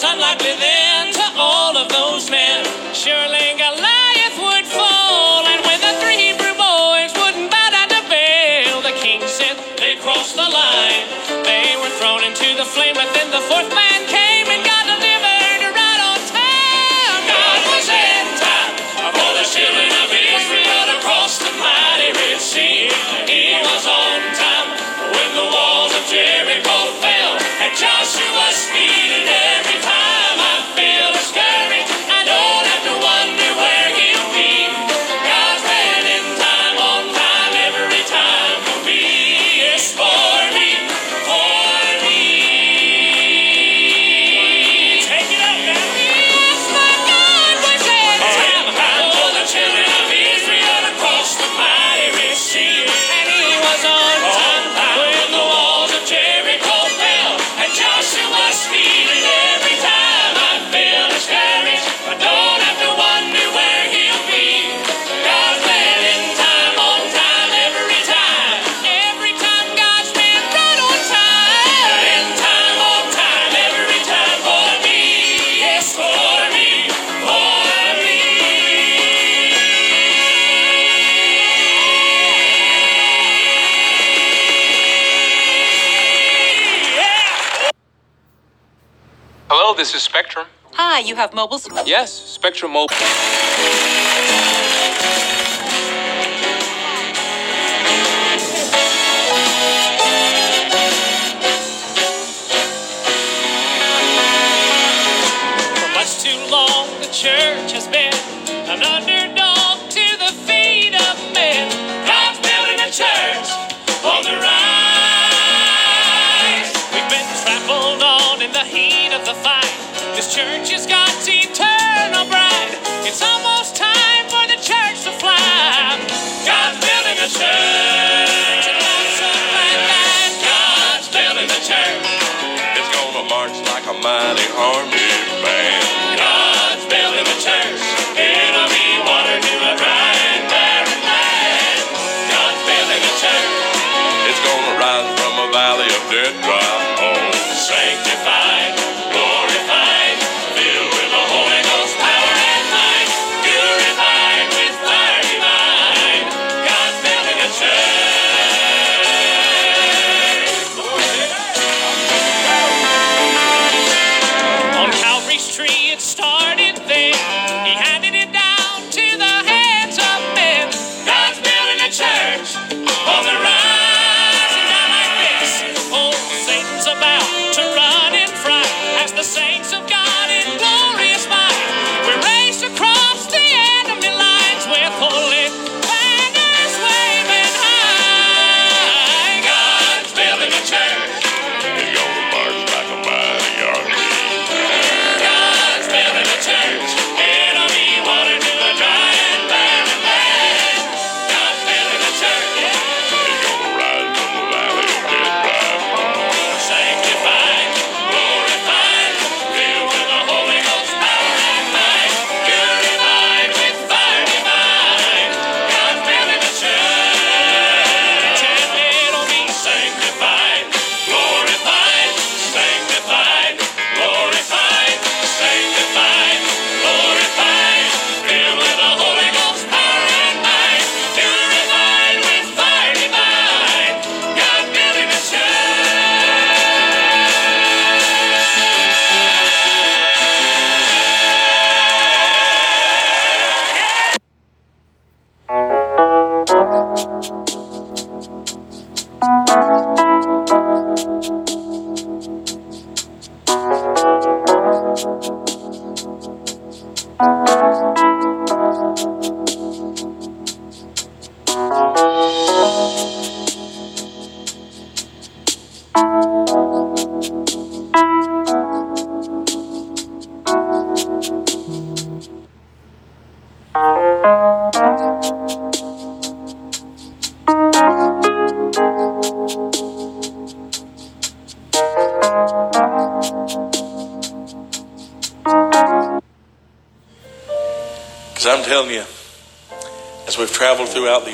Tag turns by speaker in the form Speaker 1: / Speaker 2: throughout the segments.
Speaker 1: sunlight within to all of those men. Surely.
Speaker 2: this is Spectrum.
Speaker 3: Hi, you have mobile.
Speaker 2: Yes, Spectrum Mobile.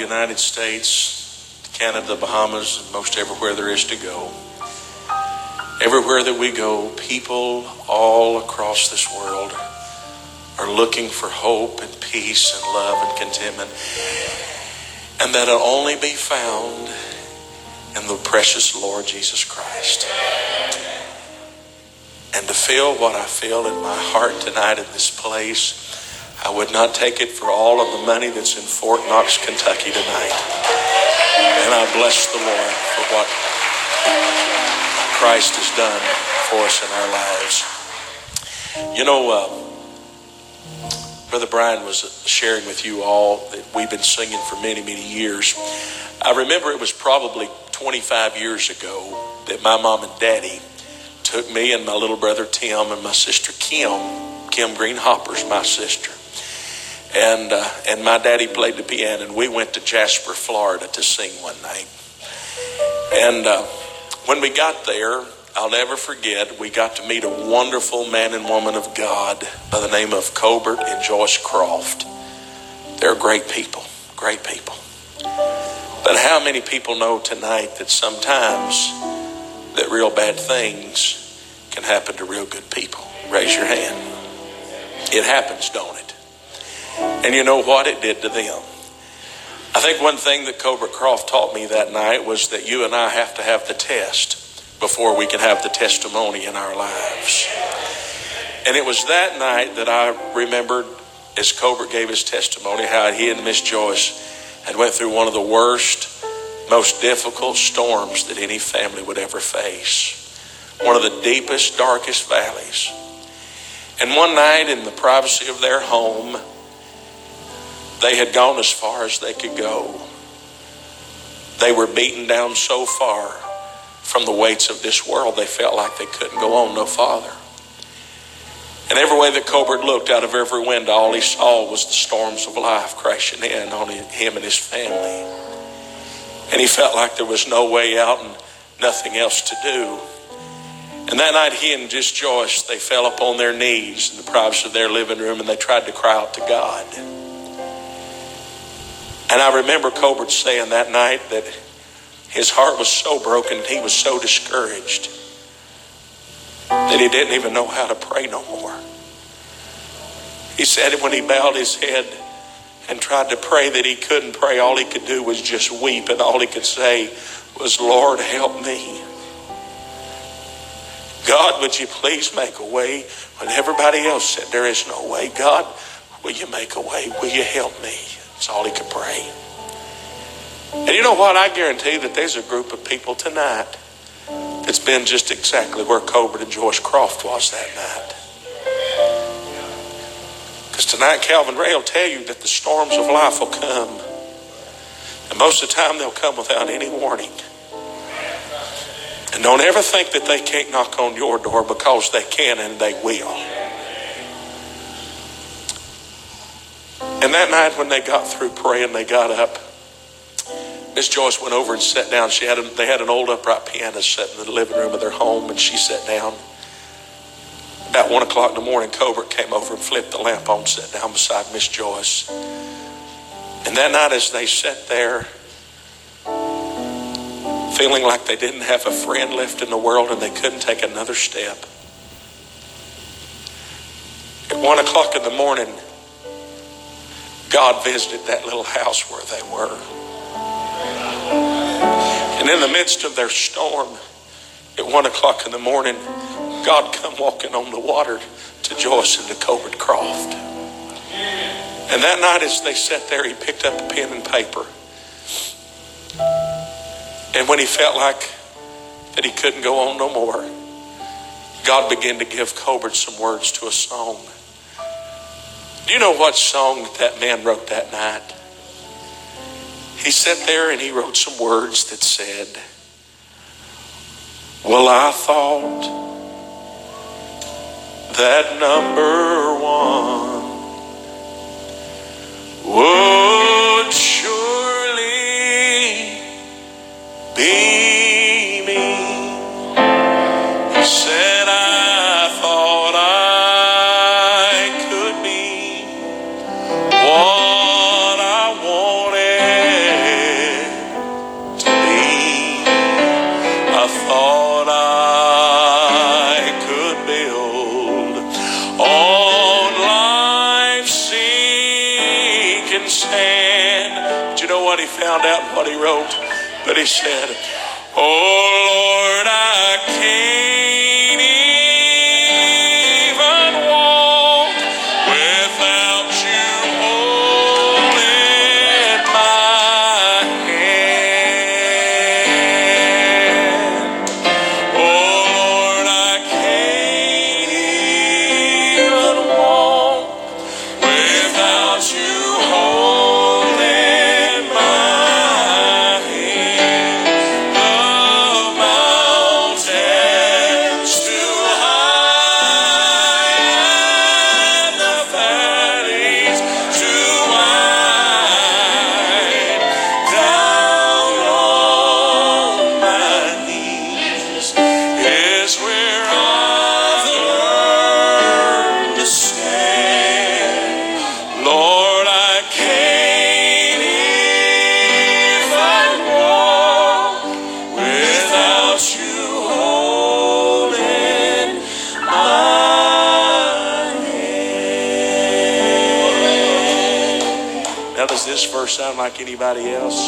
Speaker 4: United States, Canada, the Bahamas, and most everywhere there is to go, everywhere that we go, people all across this world are looking for hope and peace and love and contentment. And that'll only be found in the precious Lord Jesus Christ. And to feel what I feel in my heart tonight in this place, I would not take it for all of the money that's in Fort Knox, Kentucky tonight. And I bless the Lord for what Christ has done for us in our lives. You know, uh, Brother Brian was sharing with you all that we've been singing for many, many years. I remember it was probably 25 years ago that my mom and daddy took me and my little brother Tim and my sister Kim, Kim Green Hopper's my sister and uh, and my daddy played the piano, and we went to Jasper, Florida, to sing one night. And uh, when we got there, I'll never forget. We got to meet a wonderful man and woman of God by the name of Colbert and Joyce Croft. They're great people, great people. But how many people know tonight that sometimes that real bad things can happen to real good people? Raise your hand. It happens, don't it? And you know what it did to them? I think one thing that Colbert Croft taught me that night was that you and I have to have the test before we can have the testimony in our lives. And it was that night that I remembered as Colbert gave his testimony how he and Miss Joyce had went through one of the worst, most difficult storms that any family would ever face. One of the deepest, darkest valleys. And one night in the privacy of their home, they had gone as far as they could go. They were beaten down so far from the weights of this world, they felt like they couldn't go on no farther. And every way that Colbert looked out of every window, all he saw was the storms of life crashing in on him and his family. And he felt like there was no way out and nothing else to do. And that night, he and just Joyce, they fell upon their knees in the privacy of their living room and they tried to cry out to God. And I remember Colbert saying that night that his heart was so broken, he was so discouraged that he didn't even know how to pray no more. He said when he bowed his head and tried to pray that he couldn't pray, all he could do was just weep, and all he could say was, Lord, help me. God, would you please make a way when everybody else said there is no way? God, will you make a way? Will you help me? That's all he could pray. And you know what? I guarantee that there's a group of people tonight that's been just exactly where Colbert and Joyce Croft was that night. Because tonight, Calvin Ray will tell you that the storms of life will come. And most of the time, they'll come without any warning. And don't ever think that they can't knock on your door because they can and they will. And that night when they got through praying, they got up. Miss Joyce went over and sat down. She had a, they had an old upright piano set in the living room of their home, and she sat down. About one o'clock in the morning, Colbert came over and flipped the lamp on, sat down beside Miss Joyce. And that night, as they sat there, feeling like they didn't have a friend left in the world and they couldn't take another step, at one o'clock in the morning, God visited that little house where they were. And in the midst of their storm, at one o'clock in the morning, God come walking on the water to Joyce and to Colbert Croft. And that night as they sat there, he picked up a pen and paper. And when he felt like that he couldn't go on no more, God began to give Colbert some words to a song. Do you know what song that man wrote that night? He sat there and he wrote some words that said, Well, I thought that number one would surely be. Christ. like anybody else.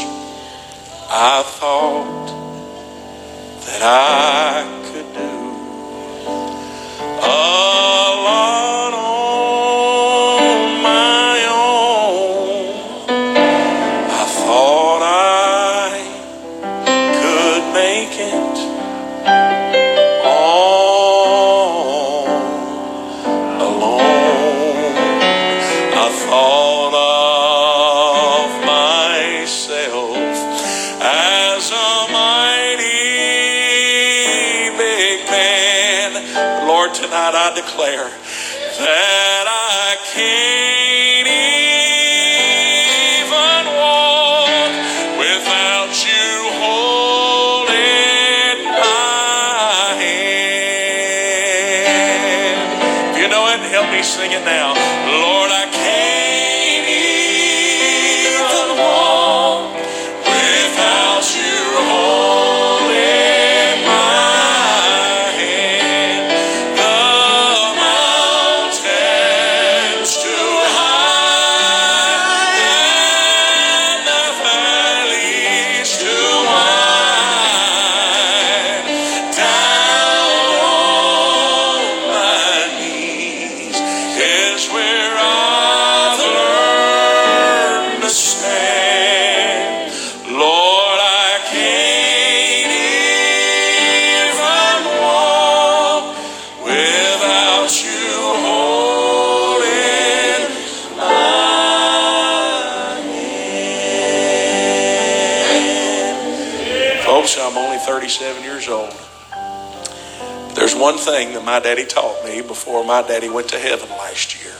Speaker 4: one thing that my daddy taught me before my daddy went to heaven last year.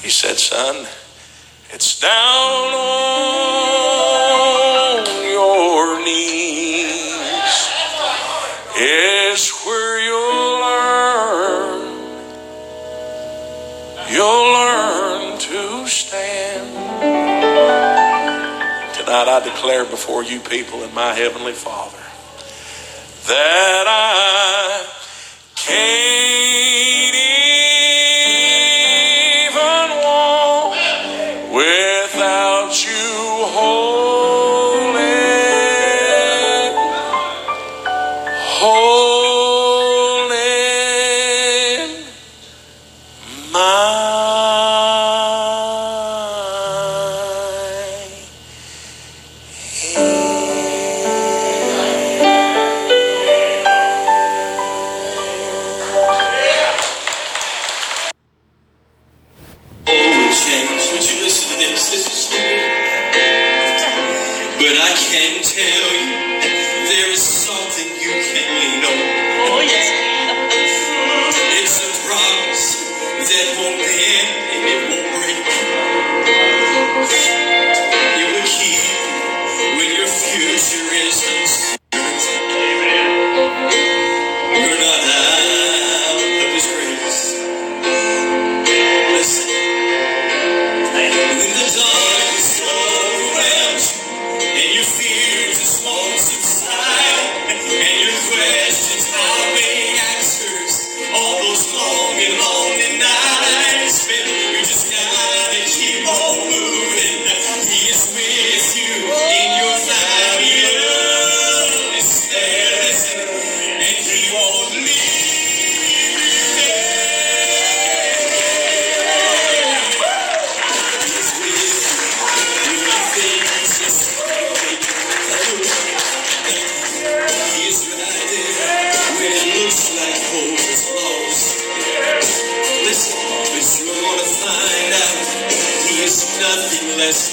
Speaker 4: He said, Son, it's down on your knees. It's where you'll learn. You'll learn to stand. Tonight I declare before you people and my Heavenly Father that I
Speaker 5: Hey. Nothing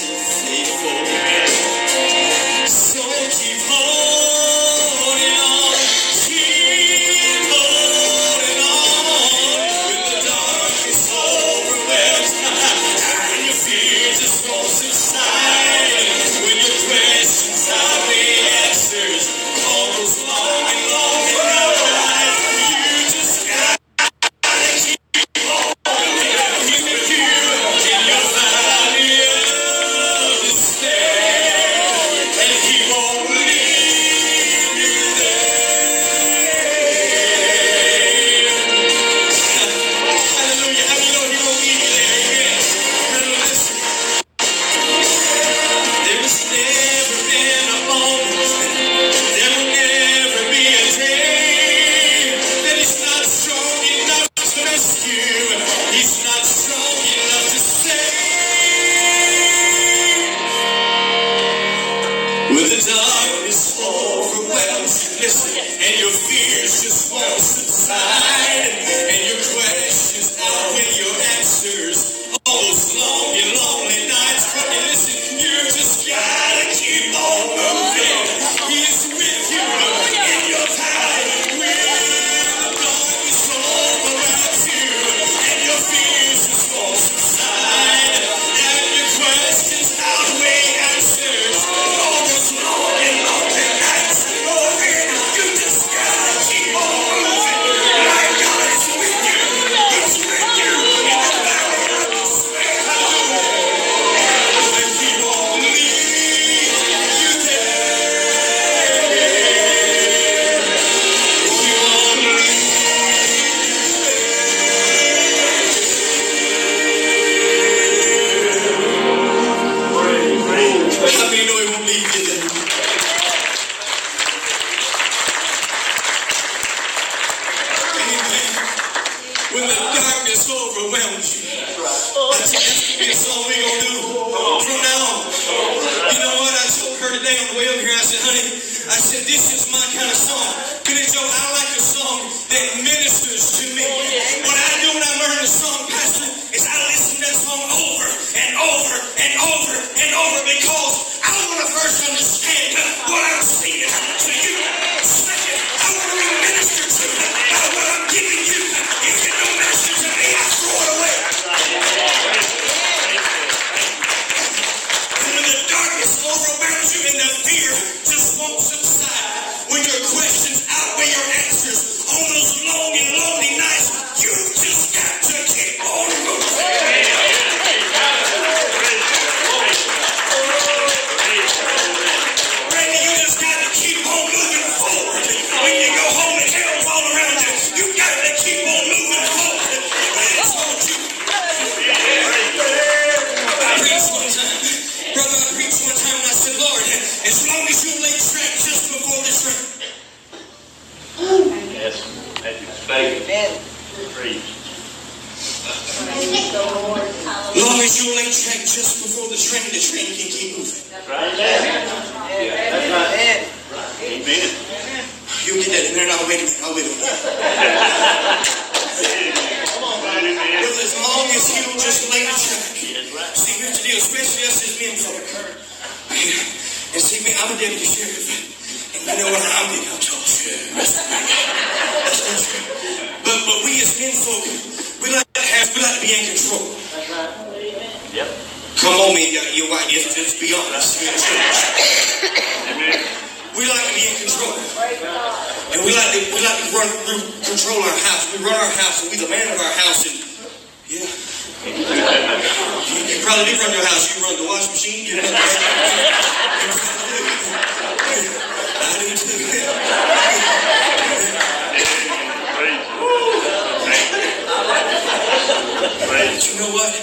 Speaker 5: especially us as men folk. And see, man, I'm a deputy sheriff. And you know what? I'm the control sheriff. But but we as men folk, we like to have we like to be in control. Yep. Come on, man, you- you're right. Just, just be honest. You're. We like to be in control. And we like to we like to run through control our house. We run our house and we the man of our house and yeah. You, you probably did run your house. You run the washing machine. You run the, do. But you know what?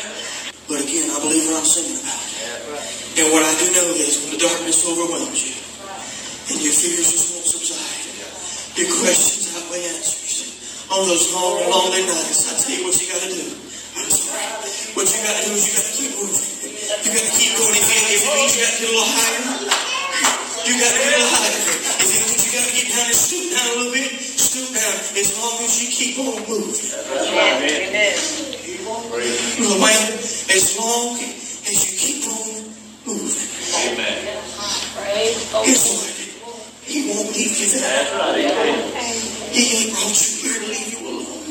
Speaker 5: But again, I believe what I'm singing about. And what I do know is when the darkness overwhelms you and your fears just won't subside, your questions outweigh answers. On those long, lonely nights, I tell you what you got to do. I'm sorry. What you got to do is you got to keep moving. You got to keep going. If it, if means you got to get a little higher, you got to get a little higher. If it means you got to get down and stoop down a little bit, stoop down. As long as you keep on moving. No, man, as long as you keep on moving. Amen. Guess what? He won't leave you there. He ain't brought you here to leave you alone.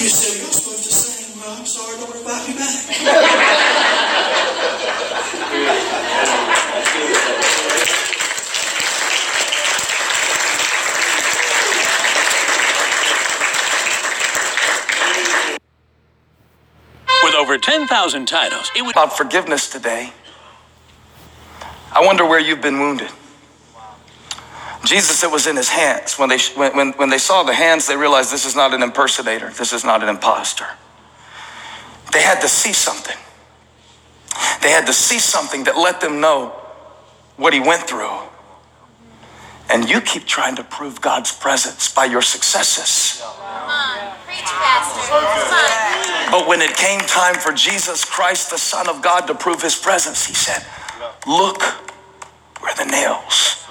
Speaker 5: You say you're supposed to sing. Well, I'm sorry, don't invite me back.
Speaker 6: With 10,000 titles, it would
Speaker 7: about forgiveness today. I wonder where you've been wounded. Jesus, it was in his hands. When they, when, when, they saw the hands, they realized this is not an impersonator, this is not an imposter. They had to see something. They had to see something that let them know what he went through. And you keep trying to prove God's presence by your successes. But when it came time for Jesus Christ, the Son of God, to prove his presence, he said, Look where the nails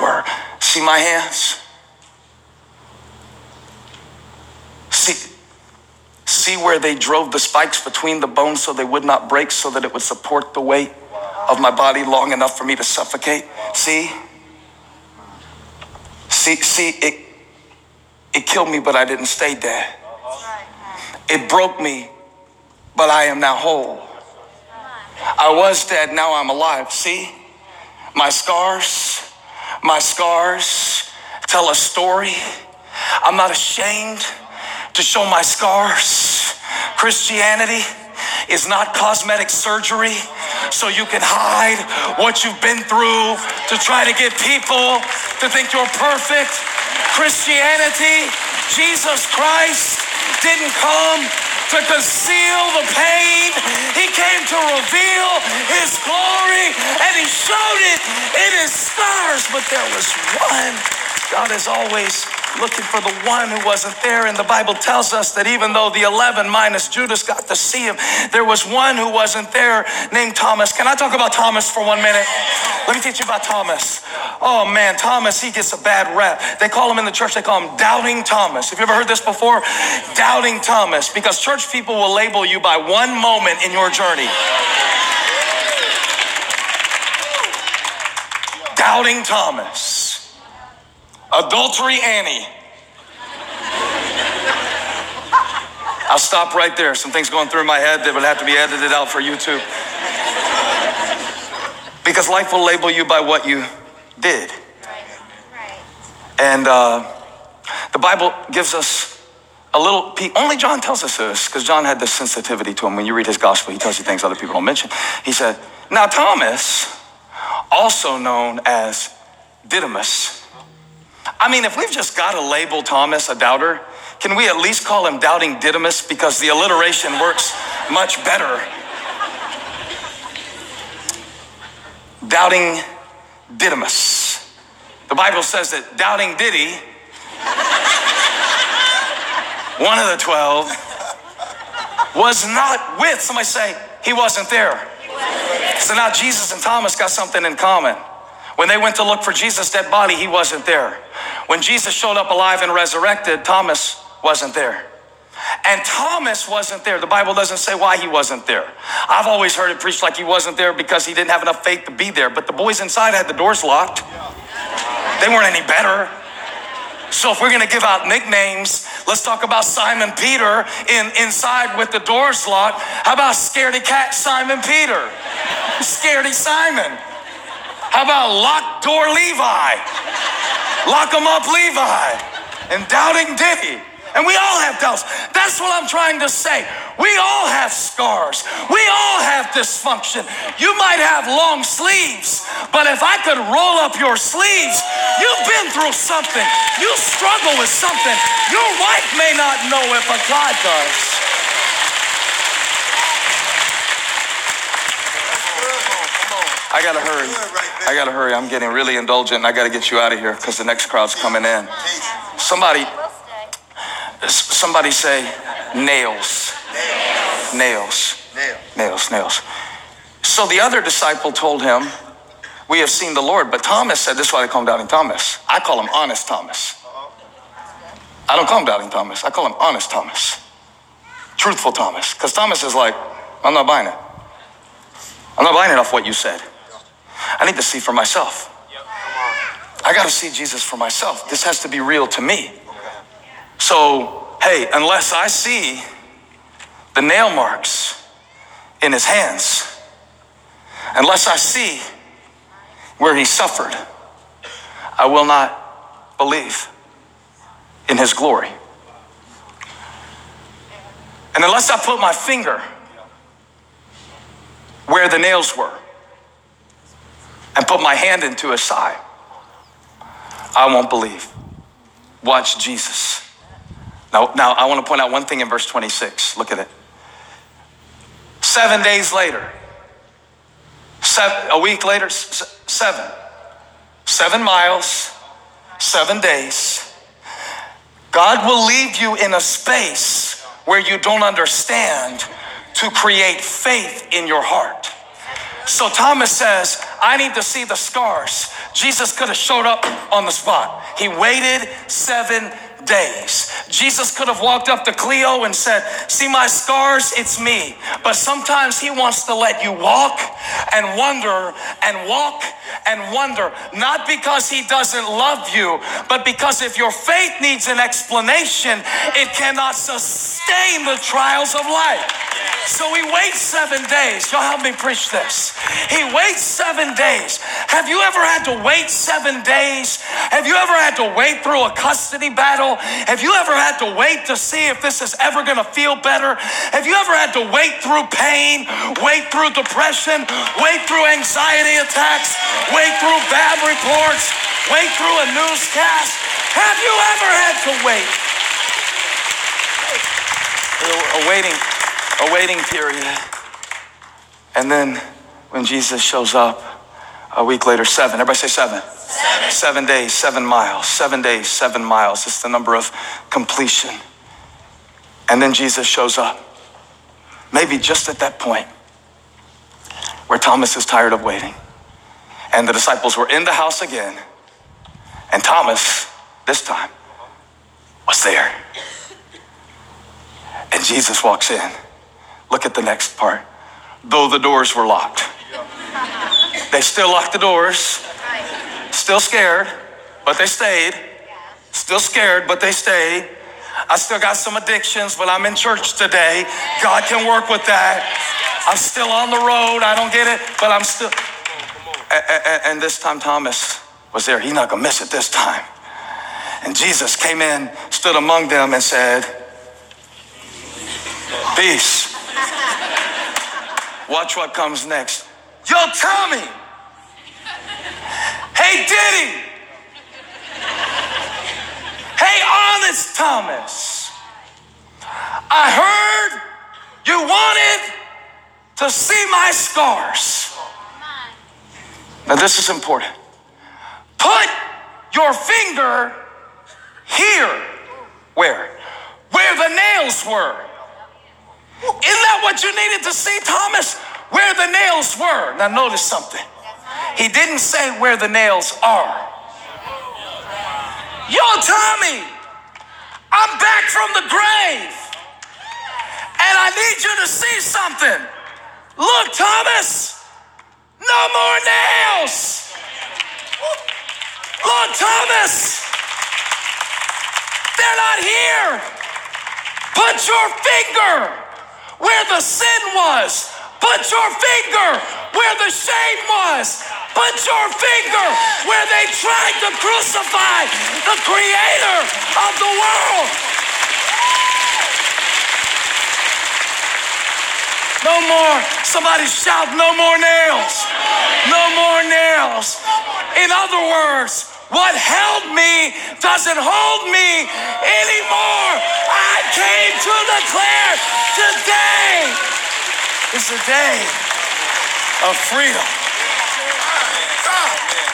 Speaker 7: were. See my hands? See, see where they drove the spikes between the bones so they would not break, so that it would support the weight of my body long enough for me to suffocate? See? See, see, it, it killed me, but I didn't stay dead. It broke me, but I am now whole. I was dead, now I'm alive. See? My scars, my scars tell a story. I'm not ashamed to show my scars. Christianity is not cosmetic surgery so you can hide what you've been through to try to get people to think you're perfect. Christianity, Jesus Christ didn't come to conceal the pain. He came to reveal his glory and he showed it in his scars. But there was one. God is always looking for the one who wasn't there. And the Bible tells us that even though the 11 minus Judas got to see him, there was one who wasn't there named Thomas. Can I talk about Thomas for one minute? Let me teach you about Thomas. Oh man, Thomas, he gets a bad rep. They call him in the church, they call him Doubting Thomas. Have you ever heard this before? Doubting Thomas, because church people will label you by one moment in your journey. Doubting Thomas. Adultery Annie. I'll stop right there. Some things going through my head that would have to be edited out for YouTube. Because life will label you by what you did. And uh, the Bible gives us a little peek. Only John tells us this because John had this sensitivity to him. When you read his gospel, he tells you things other people don't mention. He said, Now, Thomas, also known as Didymus. I mean, if we've just got to label Thomas a doubter, can we at least call him Doubting Didymus because the alliteration works much better? Doubting Didymus. The Bible says that Doubting Diddy, one of the 12, was not with, somebody say, he wasn't there. So now Jesus and Thomas got something in common. When they went to look for Jesus' dead body, he wasn't there. When Jesus showed up alive and resurrected, Thomas wasn't there. And Thomas wasn't there. The Bible doesn't say why he wasn't there. I've always heard it preached like he wasn't there because he didn't have enough faith to be there. But the boys inside had the doors locked, they weren't any better. So if we're going to give out nicknames, let's talk about Simon Peter in inside with the doors locked. How about Scaredy Cat Simon Peter? Scaredy Simon. How about Locked Door Levi? Lock 'em up Levi. And Doubting Diddy. And we all have doubts. That's what I'm trying to say. We all have scars. We all have dysfunction. You might have long sleeves, but if I could roll up your sleeves, you've been through something. You struggle with something. Your wife may not know it, but God does. I gotta hurry. I gotta hurry. I'm getting really indulgent and I gotta get you out of here because the next crowd's coming in. Somebody, somebody say nails. Nails. Nails, nails. So the other disciple told him, We have seen the Lord. But Thomas said, This is why they call him Doubting Thomas. I call him Honest Thomas. I don't call him Doubting Thomas. I call him Honest Thomas. Truthful Thomas. Because Thomas is like, I'm not buying it. I'm not buying it off what you said. I need to see for myself. I got to see Jesus for myself. This has to be real to me. So, hey, unless I see the nail marks in his hands, unless I see where he suffered, I will not believe in his glory. And unless I put my finger where the nails were and put my hand into his side, I won't believe. Watch Jesus. Now, now I want to point out one thing in verse 26. Look at it. Seven days later, seven, a week later, seven, seven miles, seven days. God will leave you in a space where you don't understand to create faith in your heart. So Thomas says, I need to see the scars. Jesus could have showed up on the spot. He waited seven days. Jesus could have walked up to Cleo and said, See my scars? It's me. But sometimes He wants to let you walk and wonder and walk and wonder, not because He doesn't love you, but because if your faith needs an explanation, it cannot sustain the trials of life. So He waits seven days. Y'all help me preach this. He waits seven days. Have you ever had to wait seven days? Have you ever had to wait through a custody battle? Have you ever had to wait to see if this is ever going to feel better? Have you ever had to wait through pain, wait through depression, wait through anxiety attacks, wait through bad reports, wait through a newscast? Have you ever had to wait? A waiting, a waiting period. And then when Jesus shows up a week later, seven. Everybody say seven. Seven. seven days, seven miles. Seven days, seven miles. It's the number of completion. And then Jesus shows up. Maybe just at that point where Thomas is tired of waiting. And the disciples were in the house again. And Thomas, this time, was there. And Jesus walks in. Look at the next part. Though the doors were locked, they still locked the doors. Still scared, but they stayed. Still scared, but they stayed. I still got some addictions, but I'm in church today. God can work with that. I'm still on the road. I don't get it, but I'm still. And this time, Thomas was there. He's not going to miss it this time. And Jesus came in, stood among them, and said, Peace. Watch what comes next. Yo, Tommy. Hey, Diddy. Hey, Honest Thomas. I heard you wanted to see my scars. Now, this is important. Put your finger here. Where? Where the nails were. Isn't that what you needed to see, Thomas? Where the nails were. Now, notice something. He didn't say where the nails are. Yo, Tommy, I'm back from the grave. And I need you to see something. Look, Thomas, no more nails. Look, Thomas, they're not here. Put your finger where the sin was. Put your finger where the shame was. Put your finger where they tried to crucify the creator of the world. No more. Somebody shout, no more nails. No more nails. In other words, what held me doesn't hold me anymore. I came to declare today is the day of freedom.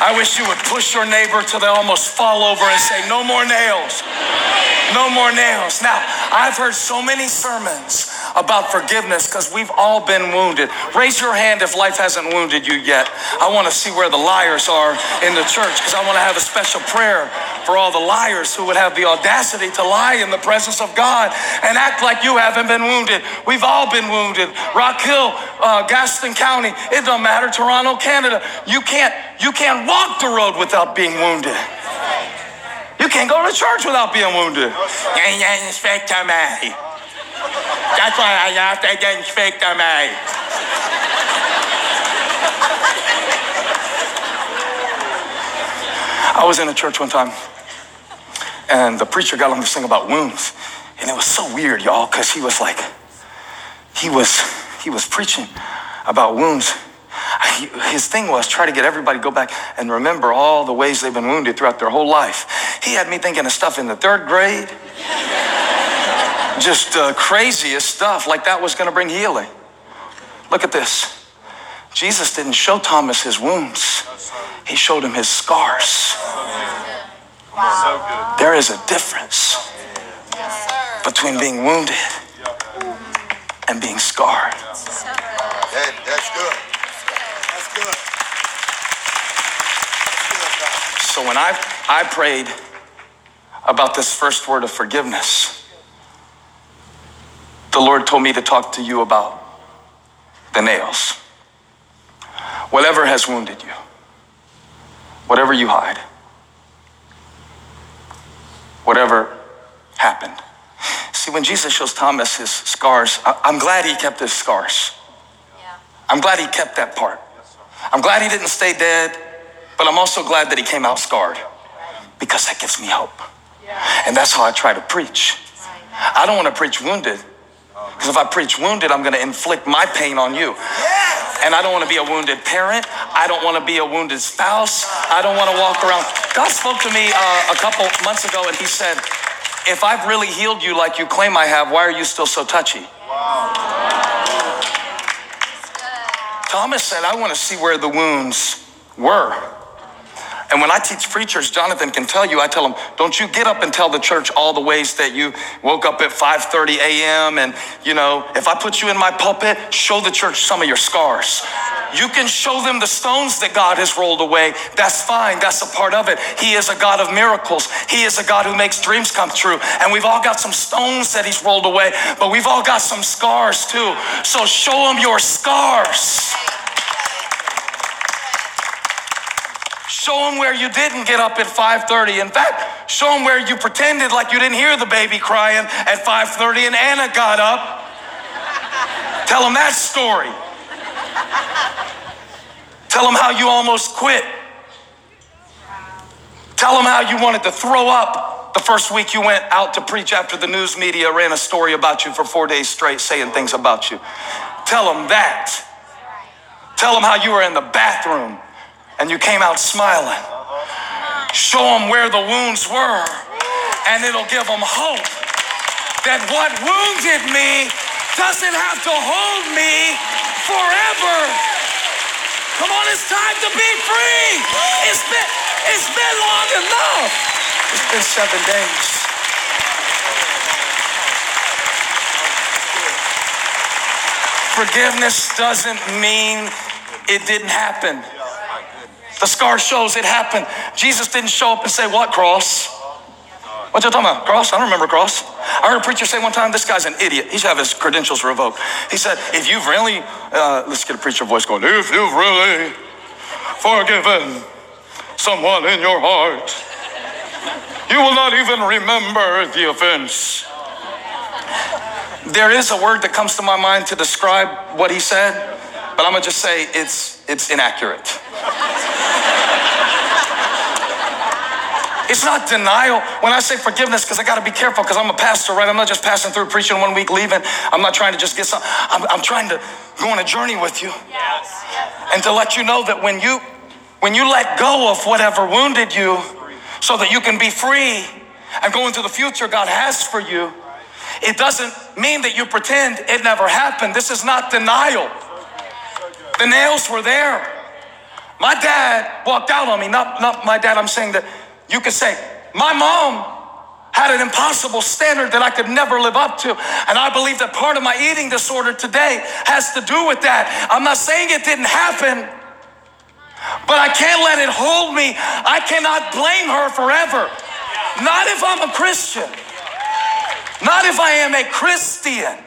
Speaker 7: I wish you would push your neighbor till they almost fall over and say, No more nails. No more nails. Now, I've heard so many sermons about forgiveness because we've all been wounded. Raise your hand if life hasn't wounded you yet. I want to see where the liars are in the church because I want to have a special prayer for all the liars who would have the audacity to lie in the presence of God and act like you haven't been wounded. We've all been wounded. Rock Hill, uh, Gaston County, it don't matter. Toronto, Canada. You can't, you can't walk the road without being wounded. You can't go to church without being wounded. Inspector me. That's why I have to get Inspector me. I was in a church one time, and the preacher got on to sing about wounds, and it was so weird, y'all, because he was like, he was he was preaching about wounds. He, his thing was try to get everybody to go back and remember all the ways they've been wounded throughout their whole life. He had me thinking of stuff in the third grade, just uh, craziest stuff, like that was going to bring healing. Look at this. Jesus didn't show Thomas his wounds, he showed him his scars. There is a difference between being wounded and being scarred.
Speaker 8: That, that's good. That's good. That's good,
Speaker 7: So when I, I prayed about this first word of forgiveness, the Lord told me to talk to you about the nails. Whatever has wounded you, whatever you hide, whatever happened. See, when Jesus shows Thomas his scars, I- I'm glad he kept his scars. I'm glad he kept that part. I'm glad he didn't stay dead, but I'm also glad that he came out scarred because that gives me hope. And that's how I try to preach. I don't want to preach wounded because if I preach wounded, I'm going to inflict my pain on you. And I don't want to be a wounded parent. I don't want to be a wounded spouse. I don't want to walk around. God spoke to me uh, a couple months ago and he said, If I've really healed you like you claim I have, why are you still so touchy? Thomas said, I want to see where the wounds were. And when I teach preachers, Jonathan can tell you, I tell them, don't you get up and tell the church all the ways that you woke up at 5:30 a.m. and you know, if I put you in my pulpit, show the church some of your scars. You can show them the stones that God has rolled away. That's fine. That's a part of it. He is a God of miracles. He is a God who makes dreams come true. And we've all got some stones that he's rolled away, but we've all got some scars too. So show them your scars. Show them where you didn't get up at 5:30. In fact, show them where you pretended like you didn't hear the baby crying at 5:30 and Anna got up. Tell them that story. Tell them how you almost quit. Tell them how you wanted to throw up the first week you went out to preach after the news media ran a story about you for four days straight saying things about you. Tell them that. Tell them how you were in the bathroom and you came out smiling. Show them where the wounds were, and it'll give them hope that what wounded me doesn't have to hold me forever. Come on, it's time to be free. It's been, it's been long enough. It's been seven days. Forgiveness doesn't mean it didn't happen. The scar shows it happened. Jesus didn't show up and say, What cross? What you talking about? Cross? I don't remember cross. I heard a preacher say one time, this guy's an idiot. He should have his credentials revoked. He said, if you've really, uh, let's get a preacher voice going, if you've really forgiven someone in your heart, you will not even remember the offense. There is a word that comes to my mind to describe what he said, but I'm gonna just say it's it's inaccurate. It's not denial. When I say forgiveness, because I got to be careful, because I'm a pastor, right? I'm not just passing through, preaching one week, leaving. I'm not trying to just get some. I'm, I'm trying to go on a journey with you, yes. and to let you know that when you when you let go of whatever wounded you, so that you can be free and go into the future God has for you, it doesn't mean that you pretend it never happened. This is not denial. The nails were there. My dad walked out on me. Not, not my dad, I'm saying that you could say, my mom had an impossible standard that I could never live up to. And I believe that part of my eating disorder today has to do with that. I'm not saying it didn't happen, but I can't let it hold me. I cannot blame her forever. Not if I'm a Christian. Not if I am a Christian.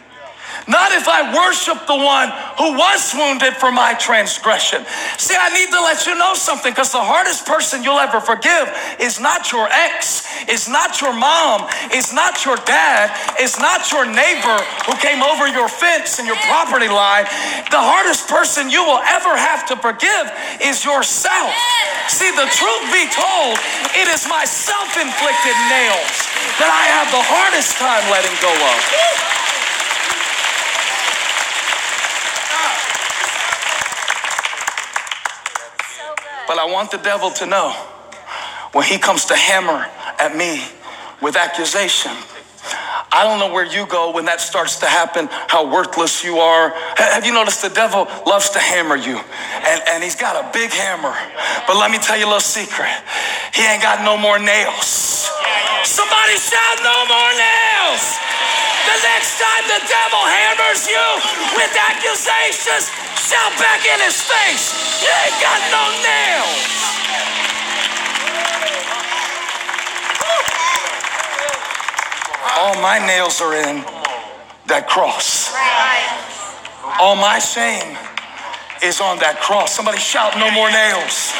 Speaker 7: Not if I worship the one who was wounded for my transgression. See, I need to let you know something because the hardest person you'll ever forgive is not your ex, is not your mom, is not your dad, is not your neighbor who came over your fence and your property line. The hardest person you will ever have to forgive is yourself. See, the truth be told, it is my self inflicted nails that I have the hardest time letting go of. But I want the devil to know when he comes to hammer at me with accusation. I don't know where you go when that starts to happen, how worthless you are. Have you noticed the devil loves to hammer you? And, and he's got a big hammer. But let me tell you a little secret he ain't got no more nails. Somebody shout, no more nails. The next time the devil hammers you with accusations, shout back in his face, you ain't got no nails. All my nails are in that cross. All my shame is on that cross. Somebody shout, no more nails.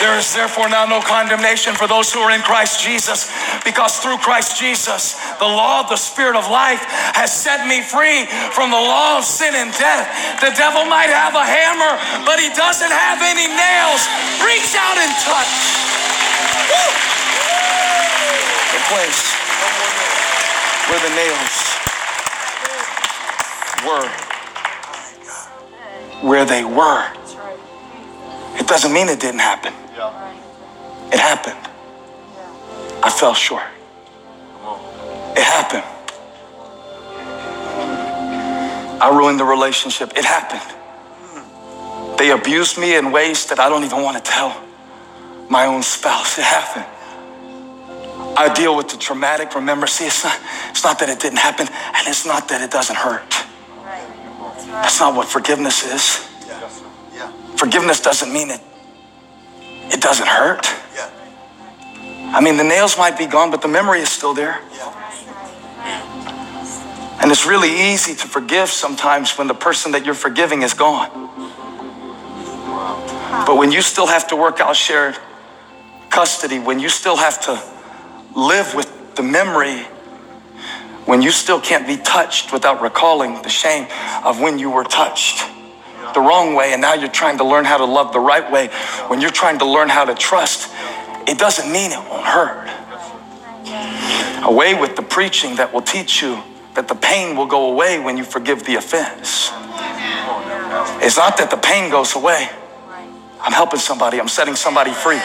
Speaker 7: There is therefore now no condemnation for those who are in Christ Jesus, because through Christ Jesus, the law of the Spirit of life has set me free from the law of sin and death. The devil might have a hammer, but he doesn't have any nails. Reach out and touch. The place where the nails were, where they were. It doesn't mean it didn't happen. It happened. I fell short. It happened. I ruined the relationship. It happened. They abused me in ways that I don't even want to tell my own spouse. It happened. I deal with the traumatic. Remember, see, it's not, it's not that it didn't happen, and it's not that it doesn't hurt. That's not what forgiveness is. Forgiveness doesn't mean it, it doesn't hurt. Yeah. I mean, the nails might be gone, but the memory is still there. And it's really easy to forgive sometimes when the person that you're forgiving is gone. But when you still have to work out shared custody, when you still have to live with the memory, when you still can't be touched without recalling the shame of when you were touched the wrong way and now you're trying to learn how to love the right way, when you're trying to learn how to trust, it doesn't mean it won't hurt. Away with the preaching that will teach you that the pain will go away when you forgive the offense. It's not that the pain goes away. I'm helping somebody, I'm setting somebody free.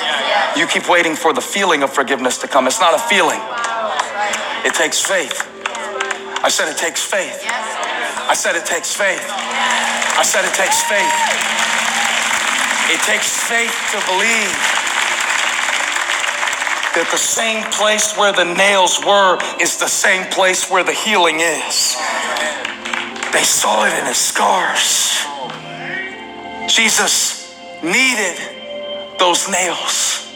Speaker 7: You keep waiting for the feeling of forgiveness to come. It's not a feeling, it takes faith. I said it takes faith. I said it takes faith. I said it takes faith. It takes faith to believe that the same place where the nails were is the same place where the healing is. They saw it in his scars. Jesus needed those nails.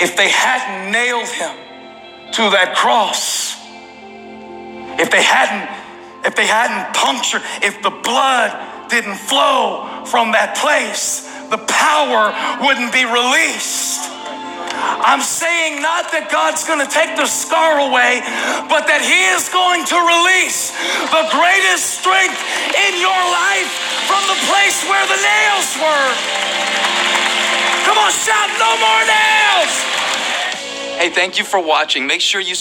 Speaker 7: If they hadn't nailed him to that cross, if they hadn't, if they hadn't punctured, if the blood didn't flow from that place, the power wouldn't be released. I'm saying not that God's going to take the scar away, but that He is going to release the greatest strength in your life from the place where the nails were. Come on, shout, no more nails!
Speaker 9: Hey, thank you for watching. Make sure you